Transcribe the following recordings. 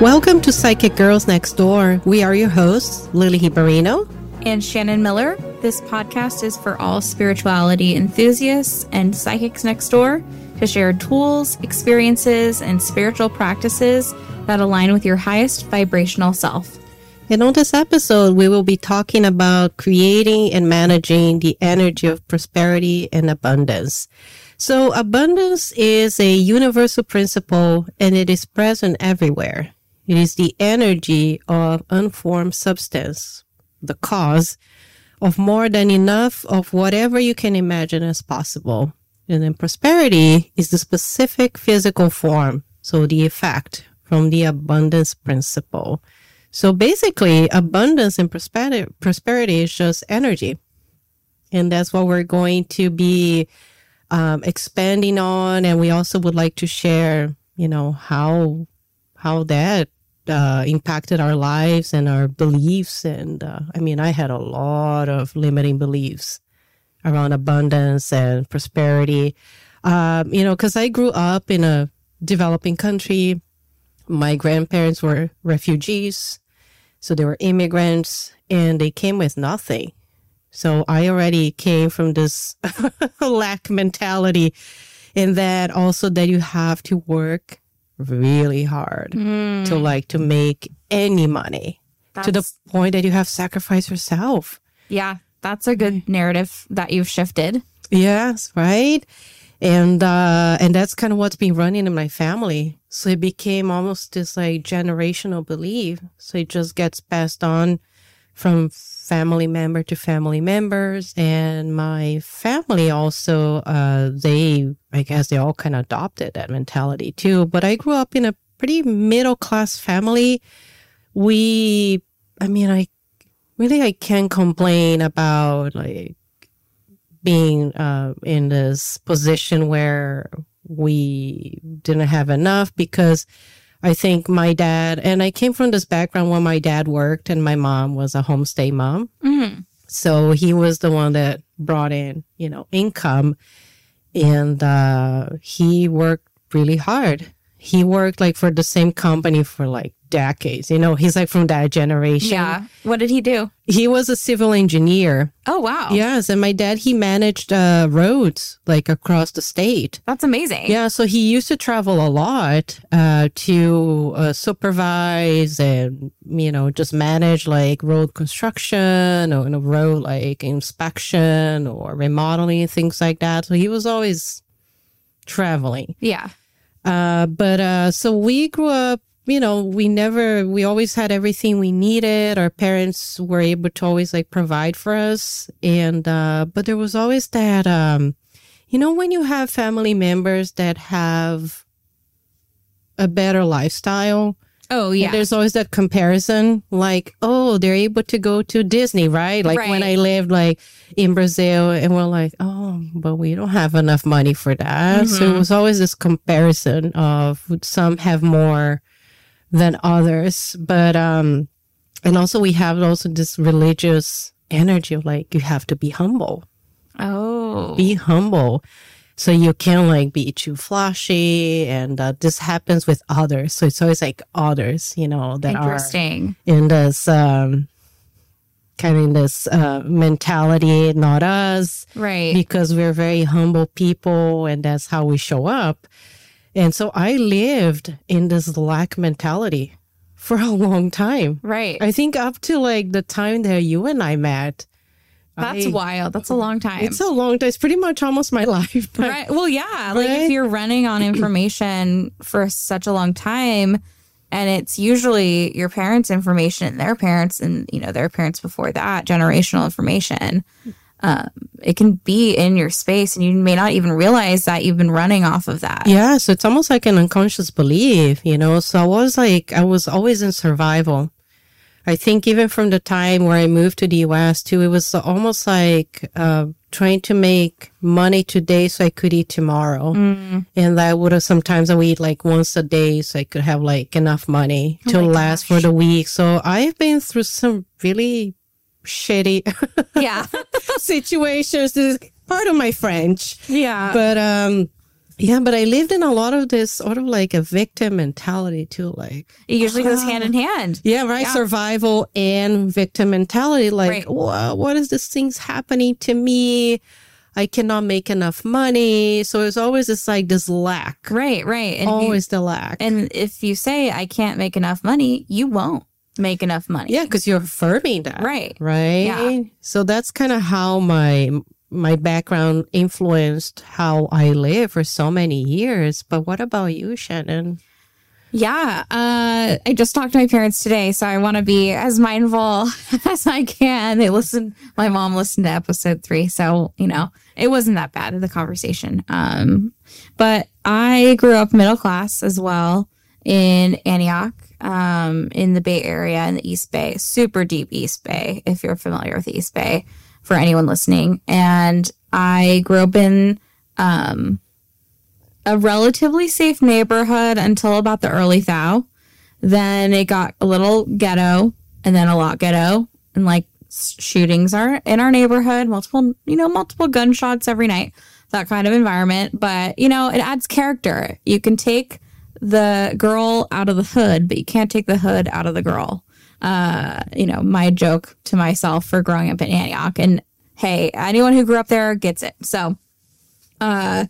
Welcome to Psychic Girls Next Door. We are your hosts, Lili Hibarino and Shannon Miller. This podcast is for all spirituality enthusiasts and psychics next door to share tools, experiences, and spiritual practices that align with your highest vibrational self. And on this episode, we will be talking about creating and managing the energy of prosperity and abundance. So abundance is a universal principle and it is present everywhere. It is the energy of unformed substance, the cause of more than enough of whatever you can imagine as possible. And then prosperity is the specific physical form. So the effect from the abundance principle. So basically, abundance and prosperity, is just energy. And that's what we're going to be um, expanding on. And we also would like to share, you know, how, how that uh, impacted our lives and our beliefs. And uh, I mean, I had a lot of limiting beliefs around abundance and prosperity. Um, you know, because I grew up in a developing country. My grandparents were refugees. So they were immigrants and they came with nothing. So I already came from this lack mentality and that also that you have to work really hard mm. to like to make any money that's, to the point that you have sacrificed yourself. Yeah, that's a good narrative that you've shifted. Yes, right. And uh and that's kind of what's been running in my family. So it became almost this like generational belief. So it just gets passed on from family member to family members. And my family also, uh, they, I guess they all kind of adopted that mentality too. But I grew up in a pretty middle class family. We, I mean, I really, I can't complain about like being, uh, in this position where we didn't have enough because I think my dad, and I came from this background where my dad worked and my mom was a homestay mom. Mm-hmm. So he was the one that brought in, you know, income and uh, he worked really hard. He worked like for the same company for like decades. You know, he's like from that generation. Yeah. What did he do? He was a civil engineer. Oh, wow. Yes. And my dad, he managed uh, roads like across the state. That's amazing. Yeah. So he used to travel a lot uh, to uh, supervise and, you know, just manage like road construction or you know, road like inspection or remodeling, things like that. So he was always traveling. Yeah. Uh, but uh, so we grew up you know, we never, we always had everything we needed. Our parents were able to always like provide for us. And, uh, but there was always that, um, you know, when you have family members that have a better lifestyle. Oh, yeah. There's always that comparison, like, oh, they're able to go to Disney, right? Like right. when I lived like in Brazil and we're like, oh, but we don't have enough money for that. Mm-hmm. So it was always this comparison of some have more than others. But, um, and also we have also this religious energy of like, you have to be humble. Oh. Be humble. So you can't like be too flashy. And uh, this happens with others. So it's always like others, you know, that Interesting. are in this, um, kind of this uh, mentality, not us. Right. Because we're very humble people and that's how we show up. And so I lived in this lack mentality for a long time. Right. I think up to like the time that you and I met. That's I, wild. That's a long time. It's a long time. It's pretty much almost my life. But, right. Well, yeah. Like right? if you're running on information for such a long time, and it's usually your parents' information and their parents and you know their parents before that generational information um, it can be in your space and you may not even realize that you've been running off of that. Yeah. So it's almost like an unconscious belief, you know? So I was like, I was always in survival. I think even from the time where I moved to the US too, it was almost like, uh, trying to make money today so I could eat tomorrow. Mm. And I would have sometimes I would eat like once a day so I could have like enough money oh to last gosh. for the week. So I've been through some really shitty yeah situations. This is part of my French. Yeah. But um Yeah, but I lived in a lot of this sort of like a victim mentality too. Like it usually goes hand in hand. Yeah, right. Yeah. Survival and victim mentality. Like, Right. What is this thing's happening to me? I cannot make enough money. So it's always this like this lack. Right, right. And if you- always the lack. and if you say I can't make enough money, you won't make enough money. yeah, because you're affirming that. Right. Right. Yeah. So that's kind of how my my background influenced how I live for so many years. But what about you, Shannon? Yeah. Uh, I just talked to my parents today, so I want to be as mindful as I can. They listened, my mom listened to episode three, so, you know, it wasn't that bad of the conversation. Um, but I grew up middle class as well in Antioch, um, in the Bay Area in the East Bay, super deep East Bay, if you're familiar with the East Bay for anyone listening. And I grew up in, um, a relatively safe neighborhood until about the early thou. Then it got a little ghetto and then a lot ghetto and like shootings are in our neighborhood, multiple, you know, multiple gunshots every night, that kind of environment. But, you know, it adds character. You can take the girl out of the hood, but you can't take the hood out of the girl. Uh, you know, my joke to myself for growing up in Antioch. And hey, anyone who grew up there gets it. So, uh,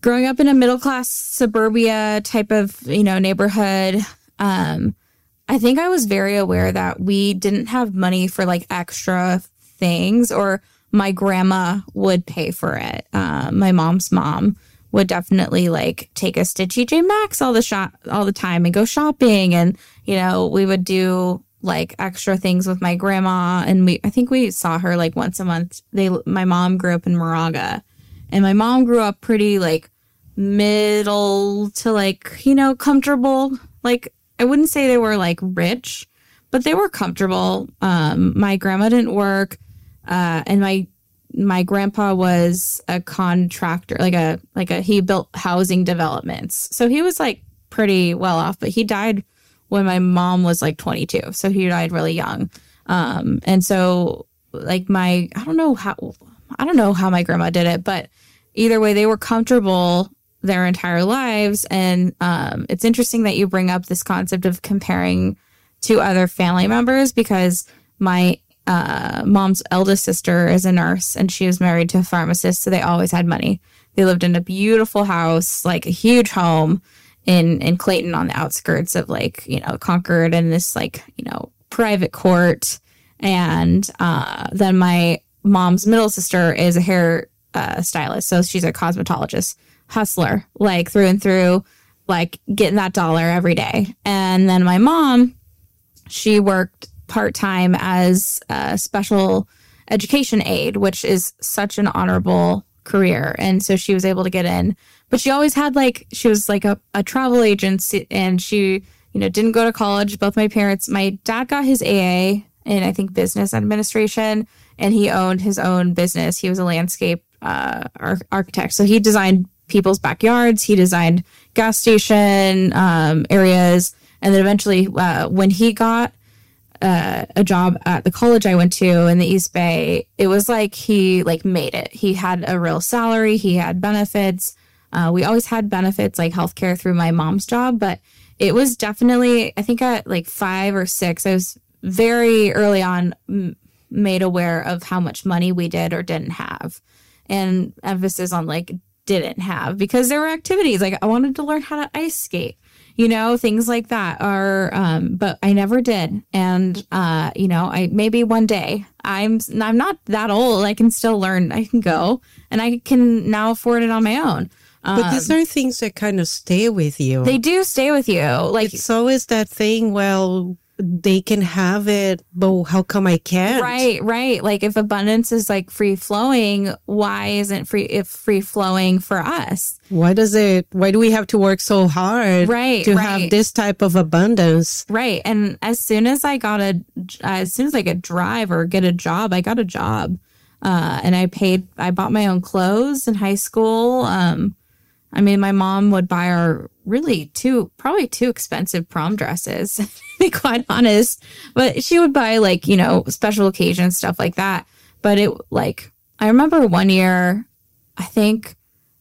growing up in a middle class suburbia type of you know neighborhood um i think i was very aware that we didn't have money for like extra things or my grandma would pay for it um, my mom's mom would definitely like take us to tj maxx all the shop all the time and go shopping. And you know we would do like extra things with my grandma. And we i think we saw her like once a month. They my mom grew up in moraga. And my mom grew up pretty like middle to like you know comfortable. Like i wouldn't say they were like rich but they were comfortable. Um my grandma didn't work uh and my my grandpa was a contractor like a like a he built housing developments. So he was like pretty well off but he died when my mom was like 22 so he died really young. Um and so like my i don't know how i don't know how my grandma did it but either way they were comfortable their entire lives. And um, it's interesting that you bring up this concept of comparing to other family members because my uh, mom's eldest sister is a nurse and she was married to a pharmacist so they always had money they lived in a beautiful house like a huge home in in clayton on the outskirts of like you know concord and this like you know private court and uh, then my mom's middle sister is a hair uh, stylist so she's a cosmetologist hustler, like through and through, like getting that dollar every day. And then my mom, she worked part time as a special education aide, which is such an honorable career. And so she was able to get in. But she always had like, she was like a, a travel agency and she, you know, didn't go to college. Both my parents, my dad got his AA in, I think, business administration, and he owned his own business. He was a landscape uh, ar- architect. So he designed people's backyards. He designed gas station um, areas, and then eventually, uh, when he got uh, a job at the college I went to in the East Bay, it was like he like made it. He had a real salary. He had benefits. Uh, we always had benefits like healthcare through my mom's job, but it was definitely I think at like five or six, I was very early on m- made aware of how much money we did or didn't have, and emphasis on like didn't have because there were activities like I wanted to learn how to ice skate, you know, things like that are um but I never did. And uh you know, I maybe one day. I'm I'm not that old. I can still learn. I can go and I can now afford it on my own. But these are things that kind of stay with you. They do stay with you. Like it's always that thing, well, they can have it, but how come I can't? Right, right. Like if abundance is like free flowing, why isn't free if free flowing for us? Why does it, why do we have to work so hard Right, to right. have this type of abundance? Right. And as soon as I got a, as soon as I could drive or get a job, I got a job. Uh, and I paid, I bought my own clothes in high school. Um, I mean, my mom would buy our really too, probably too expensive prom dresses, to be quite honest. But she would buy like, you know, special occasions, stuff like that. But it like, I remember one year, I think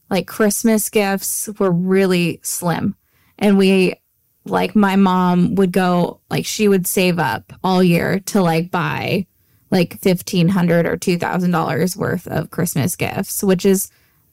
like Christmas gifts were really slim. And we, like, my mom would go, like, she would save up all year to like buy like 1,500 or $2,000 worth of Christmas gifts, which is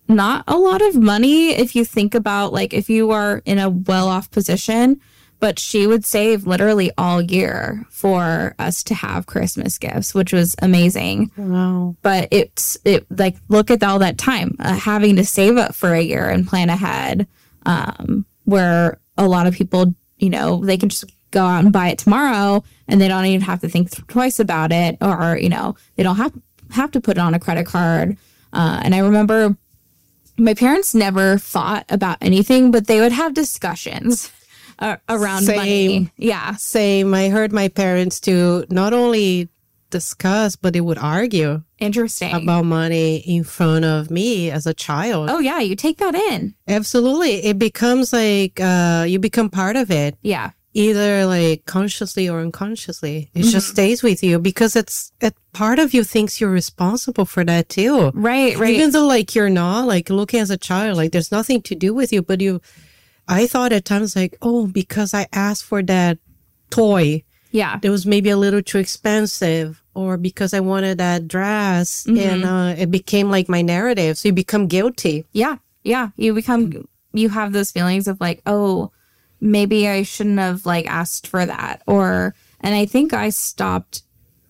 not a lot of money if you think about like if you are in a well off position but she would save literally all year for us to have Christmas gifts, which was amazing. Wow. But it's it like look at all that time uh, having to save up for a year and plan ahead, um, where a lot of people, you know, they can just go out and buy it tomorrow and they don't even have to think twice about it, or you know, they don't have have to put it on a credit card. Uh, and I remember my parents never fought about anything, but they would have discussions uh, around Same. money. Yeah. Same. I heard my parents to not only discuss, but they would argue Interesting. about money in front of me as a child. oh, yeah. You take that in. Absolutely. It becomes like uh, you become part of it, Yeah. Either like consciously or unconsciously. It just mm-hmm. stays with you because it's it, part of you thinks you're responsible for that too. Right. Right. Even though like you're not like looking as a child, like there's nothing to do with you, but you, I thought at times like, oh, because I asked for that toy, yeah. it was maybe a little too expensive or because I wanted that dress and mm-hmm. uh, it became like my narrative. So you become guilty. Yeah. Yeah. You become, mm. you have those feelings of like, oh, maybe I shouldn't have like asked for that. Or, and I think I stopped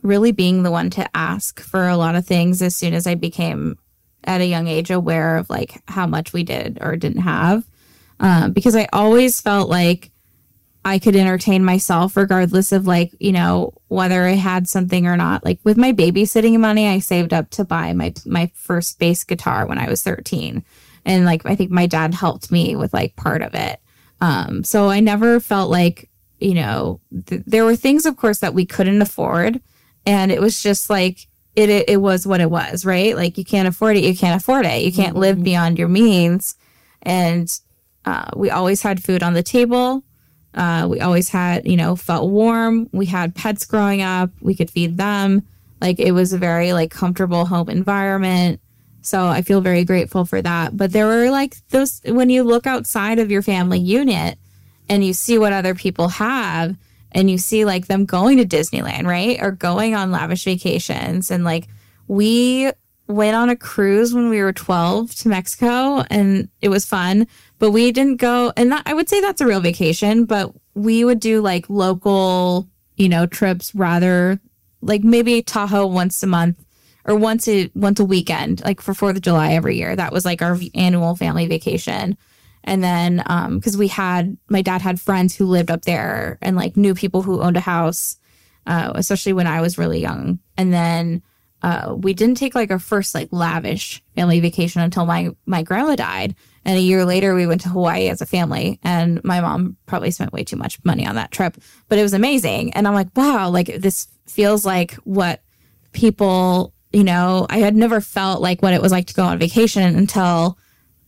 really being the one to ask for a lot of things as soon as I became at a young age aware of like how much we did or didn't have. Um, because I always felt like I could entertain myself regardless of like, you know, whether I had something or not. Like with my babysitting money, I saved up to buy my my first bass guitar when I was 13. And like I think my dad helped me with like part of it. Um so I never felt like, you know, th- there were things of course that we couldn't afford and it was just like it, it it was what it was, right? Like you can't afford it, you can't afford it. You can't live beyond your means. And uh, we always had food on the table. Uh, we always had, you know, felt warm. We had pets growing up. We could feed them. Like it was a very like comfortable home environment. So I feel very grateful for that. But there were like those when you look outside of your family unit and you see what other people have and you see like them going to Disneyland, right? Or going on lavish vacations and like we went on a cruise when we were 12 to Mexico and it was fun, but we didn't go and that, I would say that's a real vacation, but we would do like local, you know, trips rather like maybe Tahoe once a month or once a once a weekend, like for 4th of July every year. That was like our annual family vacation. And then um cuz we had my dad had friends who lived up there and like knew people who owned a house uh especially when I was really young. And then uh, we didn't take like our first like lavish family vacation until my my grandma died and a year later we went to hawaii as a family and my mom probably spent way too much money on that trip but it was amazing and i'm like wow like this feels like what people you know i had never felt like what it was like to go on vacation until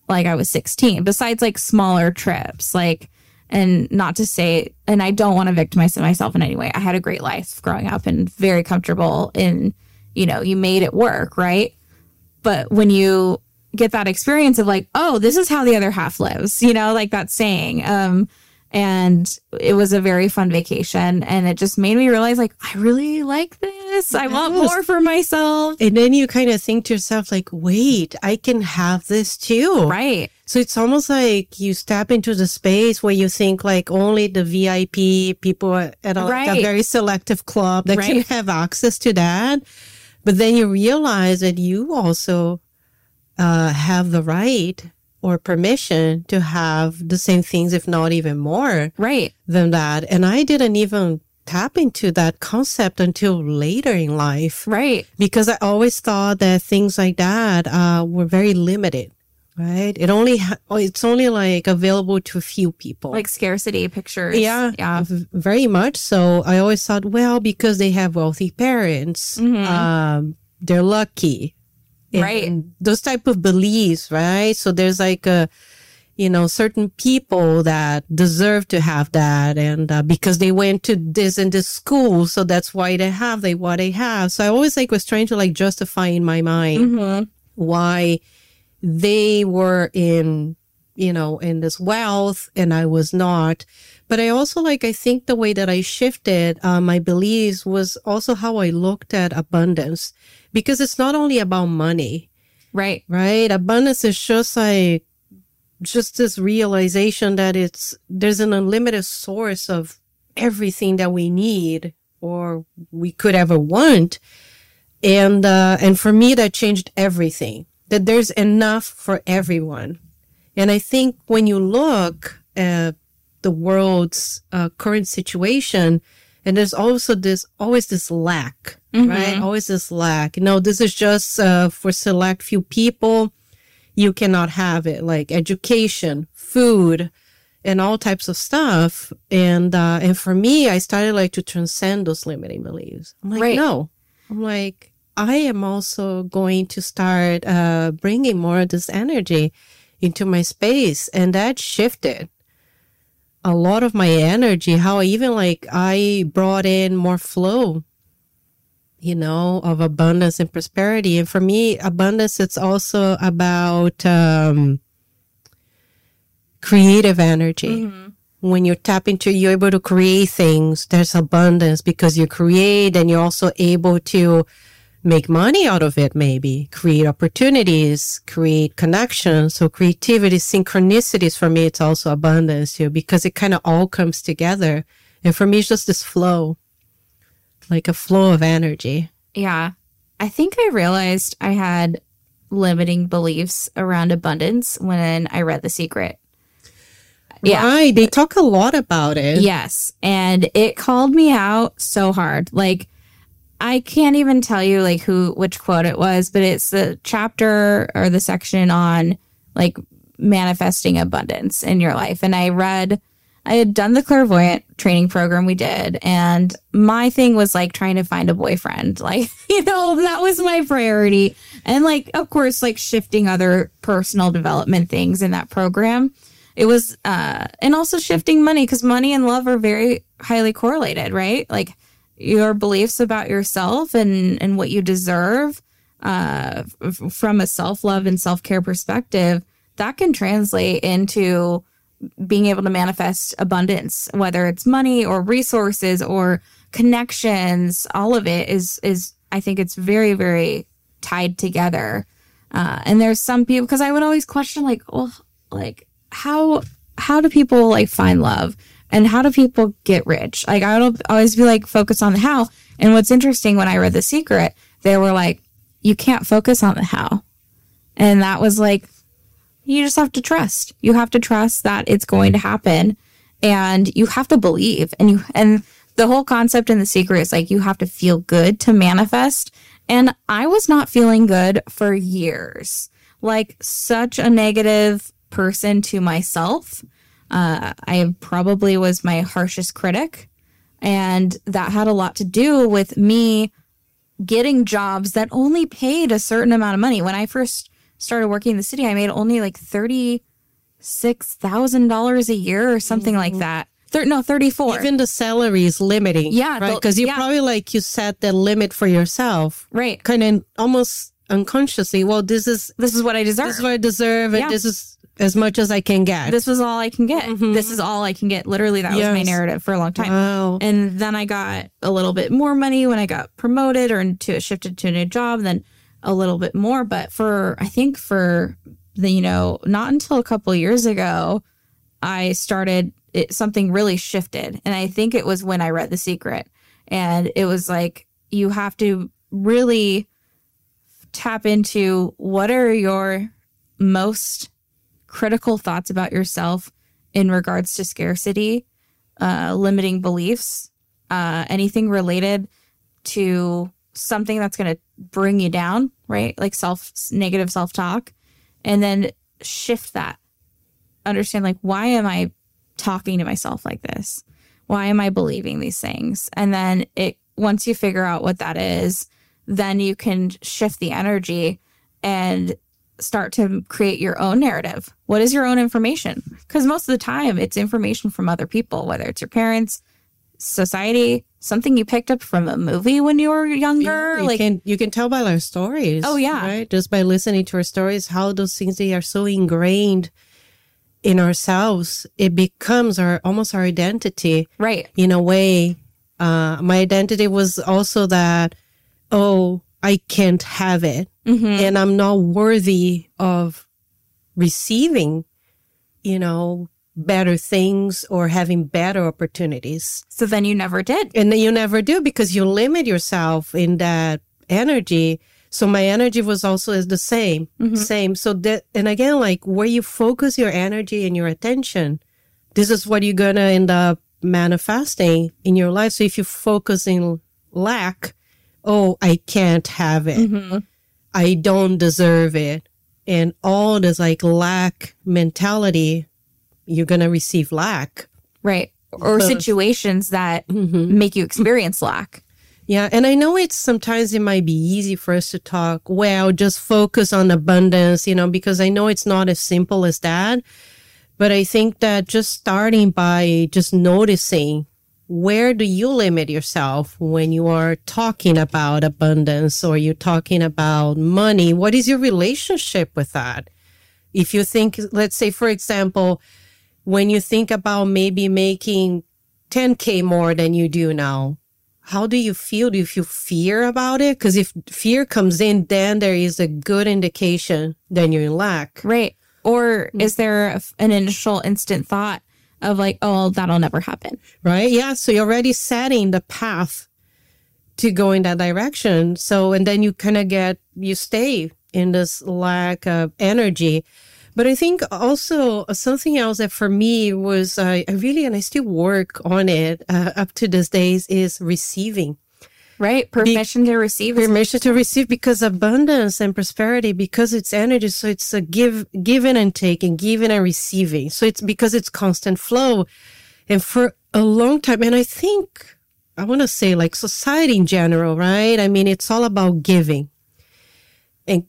like i was 16 besides like smaller trips like and not to say and i don't want to victimize myself in any way i had a great life growing up and very comfortable in you know, you made it work, right? But when you get that experience of like, oh, this is how the other half lives, you know, like that saying. Um, and it was a very fun vacation and it just made me realize like I really like this. I want more for myself. And then you kind of think to yourself, like, wait, I can have this too. Right. So it's almost like you step into the space where you think like only the VIP people at a, like, a very selective club that can have access to that. But then you realize that you also uh, have the right or permission to have the same things, if not even more Right. than that. And I didn't even tap into that concept until later in life Right. because I always thought that things like that uh, were very limited, right? It only ha- oh, it's only like available to a few people. Like scarcity pictures. yeah, Yeah. v- very much so. I always thought, well, because they have wealthy parents, Mhm. um, they're lucky, Right. Those type of beliefs, right? So there's like a, you know, certain people that deserve to have that, and uh, because they went to this and this school, so that's why they have they what they have. So I always like was trying to like justify in my mind Mhm. why they were in, you know, in this wealth and I was not. But I also like, I think the way that I shifted uh, my beliefs was also how I looked at abundance because it's not only about money. Right. Right. Abundance is just like, just this realization that it's, there's an unlimited source of everything that we need or we could ever want. And, uh, and for me, that changed everything that there's enough for everyone. And I think when you look at the world's uh, current situation, and there's also this always this lack, mm-hmm. right? Always this lack. No, this is just uh, for select few people. You cannot have it, like education, food, and all types of stuff. And uh, and for me, I started like to transcend those limiting beliefs. I'm like, right. no. I'm like, I am also going to start uh, bringing more of this energy into my space, and that shifted a lot of my energy. How even like I brought in more flow, you know, of abundance and prosperity. And for me, abundance it's also about um, creative energy. Mm-hmm when you tap into you're able to create things there's abundance because you create and you're also able to make money out of it, maybe create opportunities, create connections. So creativity, synchronicities for me, it's also abundance too, because it kind of all comes together. And for me, it's just this flow, like a flow of energy. Yeah. I think I realized I had limiting beliefs around abundance when I read The Secret. Yeah. Right. They talk a lot about it. Yes. And it called me out so hard. Like, I can't even tell you like who which quote it was, but it's the chapter or the section on like manifesting abundance in your life. And I read I had done the clairvoyant training program we did, and my thing was like trying to find a boyfriend. Like, you know, that was my priority. And like, of course, like shifting other personal development things in that program. It was, uh, and also shifting money because money and love are very highly correlated, right? Like, your beliefs about yourself and and what you deserve uh, f- from a self-love and self-care perspective that can translate into being able to manifest abundance whether it's money or resources or connections. All of it is is i think it's very very tied together. Uh, and there's some people because i would always question like well like how how do people like find love and how do people get rich? Like I would always be like, focus on the how. And what's interesting when I read The Secret, they were like, you can't focus on the how. And that was like, you just have to trust. You have to trust that it's going to happen and you have to believe. And you, and the whole concept in The Secret is like, you have to feel good to manifest. And I was not feeling good for years, like such a negative person to myself uh, I probably was my harshest critic. And that had a lot to do with me getting jobs that only paid a certain amount of money. When I first started working in the city, I made only like $36,000 a year or something mm-hmm. like that. Thir- no, 34. Even the salary is limiting. Yeah. Right. Because you yeah. probably like you set the limit for yourself. Right. Kind of almost unconsciously. Well, this is, this is what I deserve. This is what I deserve. Yeah. And this is as much as I can get. This was all I can get. Mm-hmm. This is all I can get. Literally, that yes. was my narrative for a long time. Wow. And then I got a little bit more money when I got promoted or into shifted to a new job. Then a little bit more, but for I think for the you know not until a couple years ago, I started it, something really shifted, and I think it was when I read The Secret, and it was like you have to really tap into what are your most critical thoughts about yourself in regards to scarcity, uh, limiting beliefs, uh, anything related to something that's going to bring you down, right? Like self negative self talk, and then shift that. Understand, like, why am I talking to myself like this? Why am I believing these things? And then it, once you figure out what that is, then you can shift the energy and start to create your own narrative. What is your own information? Because most of the time it's information from other people, whether it's your parents, society, something you picked up from a movie when you were younger. You like can you can tell by our stories. Oh, yeah. right. Just by listening to our stories, how those things they are so ingrained in ourselves, it becomes our almost our identity right. in a way. Uh, my identity was also that, oh, I can't have it, hmm and I'm not worthy of receiving, you know, better things or having better opportunities. So then you never did. And then you never do because you limit yourself in that energy. So my energy was also the same, Mhm. same. So that, and again, like where you focus your energy and your attention, this is what you're going to end up manifesting in your life. So if you focus in lack, oh, I can't have it. hmm I don't deserve it. And all this like lack mentality, you're going to receive lack. Right. Or So- situations that Mm-hmm. make you experience lack. Yeah, and I know it's sometimes it might be easy for us to talk, well, just focus on abundance, you know, because I know it's not as simple as that. But I think that just starting by just noticing where do you limit yourself when you are talking about abundance or you're talking about money? What is your relationship with that? If you think, let's say, for example, when you think about maybe making 10K more than you do now, how do you feel? Do you feel fear about it? Because if fear comes in, then there is a good indication then you're in lack. Right. Or mm. is there an initial instant thought of like, oh, that'll never happen? right? Yeah. So you're already setting the path to go in that direction. So, and then you kind of get, you stay in this lack of energy. But I think also something else that for me was, uh, I really, and I still work on it uh, up to these days is receiving. Right. Permission to receive. permission to receive because abundance and prosperity because it's energy so it's a give giving and taking giving and receiving so it's because it's constant flow and for a long time and i think i want to say like society in general right i mean it's all about giving and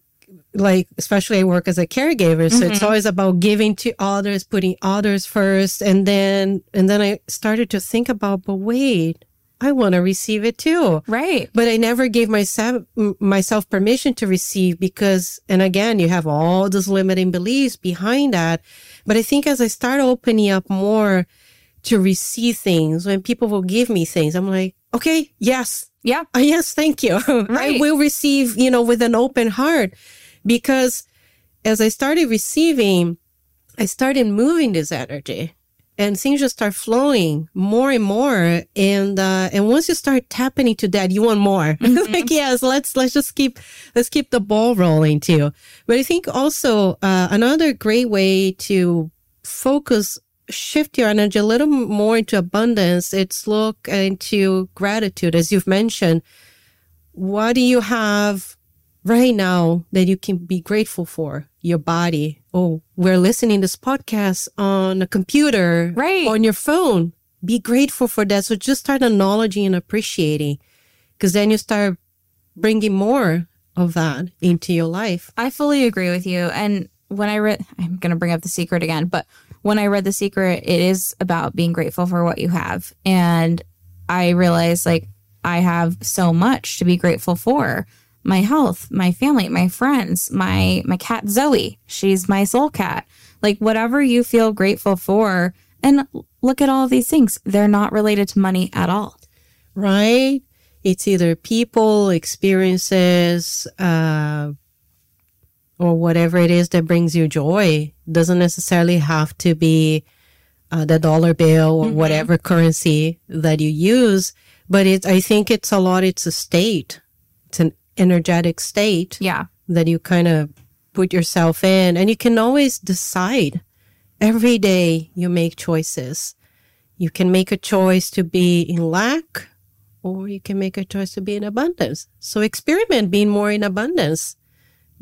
like especially i work as a caregiver so it's mm-hmm. always about giving to others putting others first and then and then i started to think about but wait i want to receive it too Right. but I never gave myself myself permission to receive because, and again, you have all those limiting beliefs behind that. But I think as I start opening up more to receive things, when people will give me things, I'm like, okay, yes, Yeah. uh, yes, thank you. Right. I will receive, you know, with an open heart, because as I started receiving, I started moving this energy and things just start flowing more and more. And, uh, and once you start tapping into that, you want more. like, yes, let's, let's just keep, let's keep the ball rolling too. But I think also, uh, another great way to focus, shift your energy a little more into abundance. It's look into gratitude, as you've mentioned. What do you have right now that you can be grateful for? Your body. Oh, we're listening to this podcast on a computer, Right. On your phone. Be grateful for that. So just start acknowledging and appreciating, because then you start bringing more of that into your life. I fully agree with you. And when I read, I'm going to bring up The Secret again, but when I read The Secret, it is about being grateful for what you have. And I realized like I have so much to be grateful for my health, my family, my friends, my, my cat Zoe. She's my soul cat. Like whatever you feel grateful for. And look at all these things. They're not related to money at all. right? It's either people, experiences, uh, or whatever it is that brings you joy. Doesn't necessarily have to be uh, the dollar bill or whatever currency that you use, but it. I think it's a lot. It's a state. It's an energetic state Yeah. that you kind of put yourself in, and you can always decide. Every day you make choices. You can make a choice to be in lack or you can make a choice to be in abundance. So experiment being more in abundance.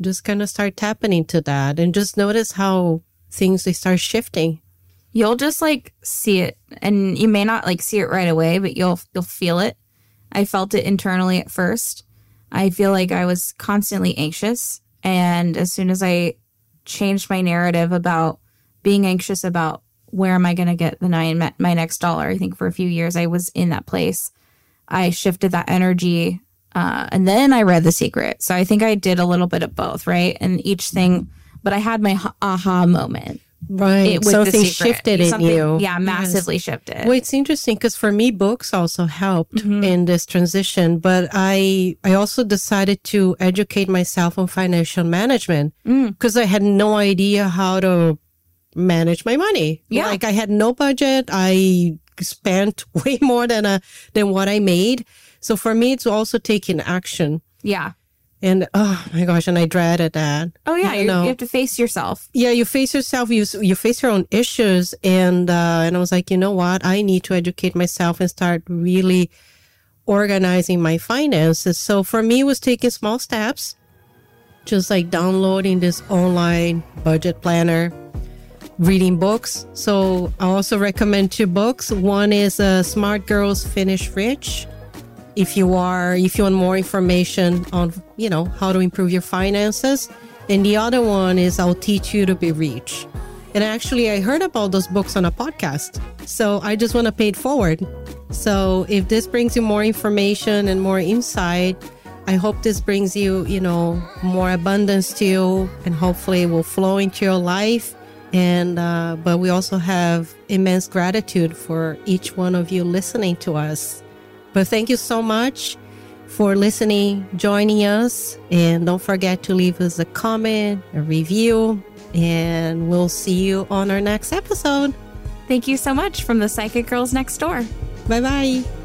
Just kind of start tapping into that and just notice how things they start shifting. you'll just like see it and you may not like see it right away but you'll you'll feel it i felt it internally at first i feel like i was constantly anxious and as soon as i changed my narrative about being anxious about where am I going to get the nine my next dollar? I think for a few years I was in that place. I shifted that energy, uh, and then I read The Secret. So I think I did a little bit of both, right? And each thing, but I had my aha moment. Right. It, Something shifted in Something- you. Yeah, massively shifted. Well, it's interesting because for me, books also helped Mhm. in this transition. But I, I also decided to educate myself on financial management Mm. because I had no idea how to manage my money. Yeah. like I had no budget. I spent way more than a than what I made. So for me, it's also taking action. Yeah. And oh my gosh, and I dreaded that. Oh yeah, You you, know. you have to face yourself. yeah you face yourself you you face your own issues and uh and i was like you know what i need to educate myself and start really organizing my finances so for me it was taking small steps just like downloading this online budget planner reading books so i also recommend two books one is uh, smart girls finish rich if you are if you want more information on you know how to improve your finances. And the other one is i'll teach you to be rich. And actually i heard about those books on a podcast so i just want to pay it forward. So if this brings you more information and more insight i hope this brings you you know more abundance to you and hopefully it will flow into your life. And uh, but we also have immense gratitude for each one of you listening to us but thank you so much for listening, joining us. And don't forget to leave us a comment, a review, and we'll see you on our next episode. Thank you so much from the Psychic Girls Next Door. Bye bye.